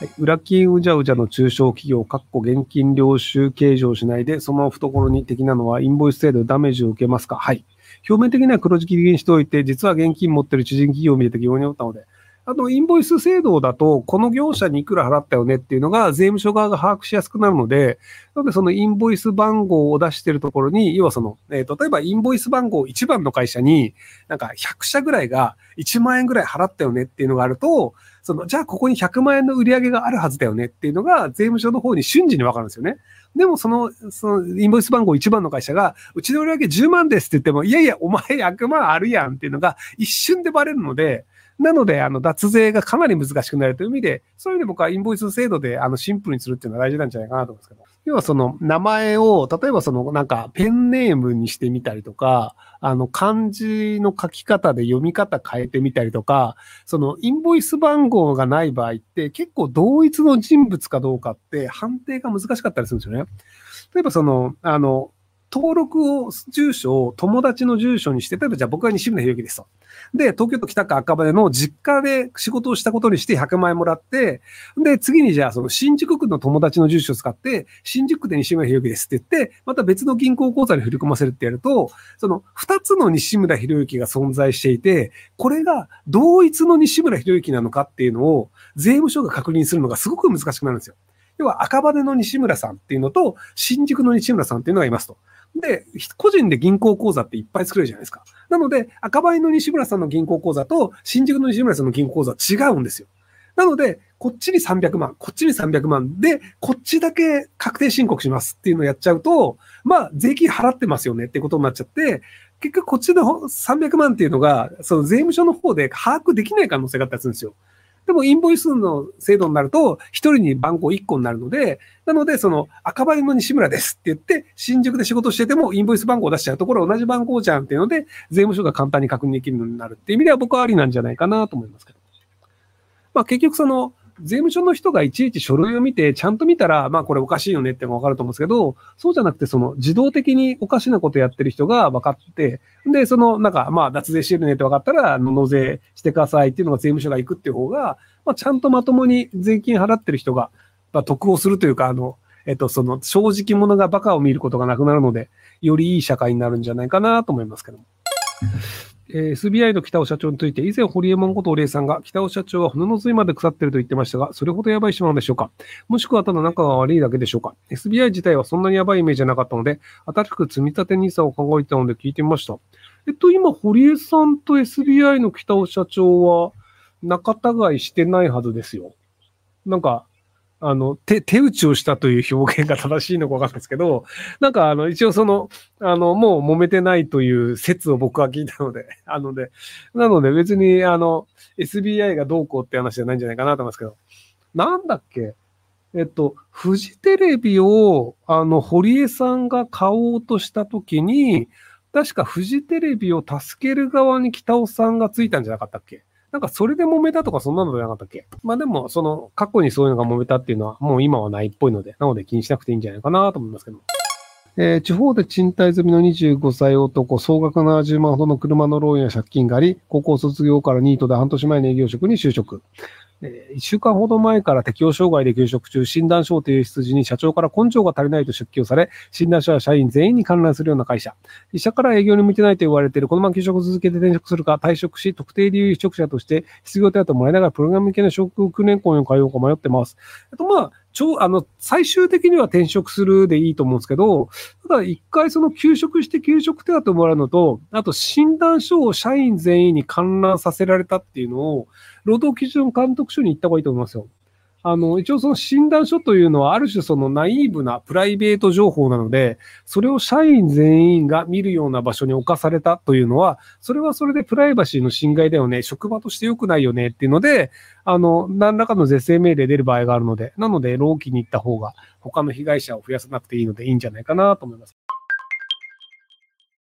はい、裏金うじゃうじゃの中小企業、かっこ現金領収計上しないで、その懐に的なのはインボイス制度でダメージを受けますか？はい。表面的には黒字切りにしておいて、実は現金持ってる知人企業を見えて疑問に思ったので、あの、インボイス制度だと、この業者にいくら払ったよねっていうのが税務署側が把握しやすくなるので、なのでそのインボイス番号を出しているところに、要はその、えー、例えばインボイス番号1番の会社に、なんか100社ぐらいが1万円ぐらい払ったよねっていうのがあると、その、じゃあここに100万円の売り上げがあるはずだよねっていうのが税務署の方に瞬時にわかるんですよね。でもその、そのインボイス番号1番の会社が、うちの売り上げ10万ですって言っても、いやいや、お前100万あるやんっていうのが一瞬でバレるので、なので、あの、脱税がかなり難しくなるという意味で、そういう意味で僕はインボイス制度で、あの、シンプルにするっていうのは大事なんじゃないかなと思うんですけど。要はその名前を、例えばそのなんかペンネームにしてみたりとか、あの漢字の書き方で読み方変えてみたりとか、そのインボイス番号がない場合って結構同一の人物かどうかって判定が難しかったりするんですよね。例えばその、あの、登録を、住所を友達の住所にして、例えばじゃあ僕は西村博之ですと。で、東京都北区赤羽の実家で仕事をしたことにして100万円もらって、で、次にじゃあその新宿区の友達の住所を使って、新宿区で西村博之ですって言って、また別の銀行口座に振り込ませるってやると、その2つの西村博之が存在していて、これが同一の西村博之なのかっていうのを税務署が確認するのがすごく難しくなるんですよ。要は赤羽の西村さんっていうのと、新宿の西村さんっていうのがいますと。で、個人で銀行口座っていっぱい作れるじゃないですか。なので、赤羽の西村さんの銀行口座と新宿の西村さんの銀行口座違うんですよ。なので、こっちに300万、こっちに300万で、こっちだけ確定申告しますっていうのをやっちゃうと、まあ、税金払ってますよねってことになっちゃって、結局こっちの300万っていうのが、その税務署の方で把握できない可能性があったりするんですよ。でもインボイスの制度になると、1人に番号1個になるので、なので、その赤羽の西村ですって言って、新宿で仕事しててもインボイス番号を出しちゃうところ同じ番号じゃんっていうので、税務署が簡単に確認できるようになるっていう意味では僕はありなんじゃないかなと思いますけど。まあ結局その、税務署の人がいちいち書類を見て、ちゃんと見たら、まあこれおかしいよねってのがわかると思うんですけど、そうじゃなくて、その自動的におかしなことやってる人が分かって、で、そのなんか、まあ脱税してるねって分かったら、納税してくださいっていうのが税務署が行くっていう方が、まあちゃんとまともに税金払ってる人が、まあ、得をするというか、あの、えっと、その正直者が馬鹿を見ることがなくなるので、よりいい社会になるんじゃないかなと思いますけども。えー、SBI の北尾社長について、以前、堀江門ことお礼さんが、北尾社長は骨の髄まで腐ってると言ってましたが、それほどやばい島なのでしょうか？もしくはただ仲が悪いだけでしょうか ?SBI 自体はそんなにやばいイメージじゃなかったので、新しく積み立て NISA を考えたので聞いてみました。えっと、今、堀江さんと SBI の北尾社長は、仲違いしてないはずですよ。なんか、あの、手、手打ちをしたという表現が正しいのかわかんないですけど、なんかあの、一応その、あの、もう揉めてないという説を僕は聞いたので、あので、なので別にあの、SBI がどうこうって話じゃないんじゃないかなと思いますけど、なんだっけえっと、フジテレビを、あの、堀江さんが買おうとしたときに、確かフジテレビを助ける側に北尾さんがついたんじゃなかったっけ？なんかそれで揉めたとかそんなのじゃなかったっけ？まあでも、その過去にそういうのが揉めたっていうのはもう今はないっぽいので、なので気にしなくていいんじゃないかなと思いますけど。えー、地方で賃貸済みの25歳男、総額70万ほどの車のローンや借金があり、高校卒業からニートで半年前の営業職に就職。え1週間ほど前から適応障害で休職中、診断書を提出時に社長から根性が足りないと出勤をされ、診断書は社員全員に観覧するような会社。医者から営業に向いてないと言われている、このまま休職を続けて転職するか、退職し、特定理由職者として失業手当をもらいながら、プログラム向けの職訓練校に通うか迷ってます。えっと、まあ、超、あの、最終的には転職するでいいと思うんですけど、ただ一回その休職して休職手当をもらうのと、あと診断書を社員全員に観覧させられたっていうのを、労働基準監督署に行った方がいいと思いますよ。あの、一応その診断書というのはある種そのナイーブなプライベート情報なので、それを社員全員が見るような場所に置かされたというのは、それはそれでプライバシーの侵害だよね、職場として良くないよねっていうので、あの、何らかの是正命令出る場合があるので、なので、労基に行った方が他の被害者を増やさなくていいのでいいんじゃないかなと思います。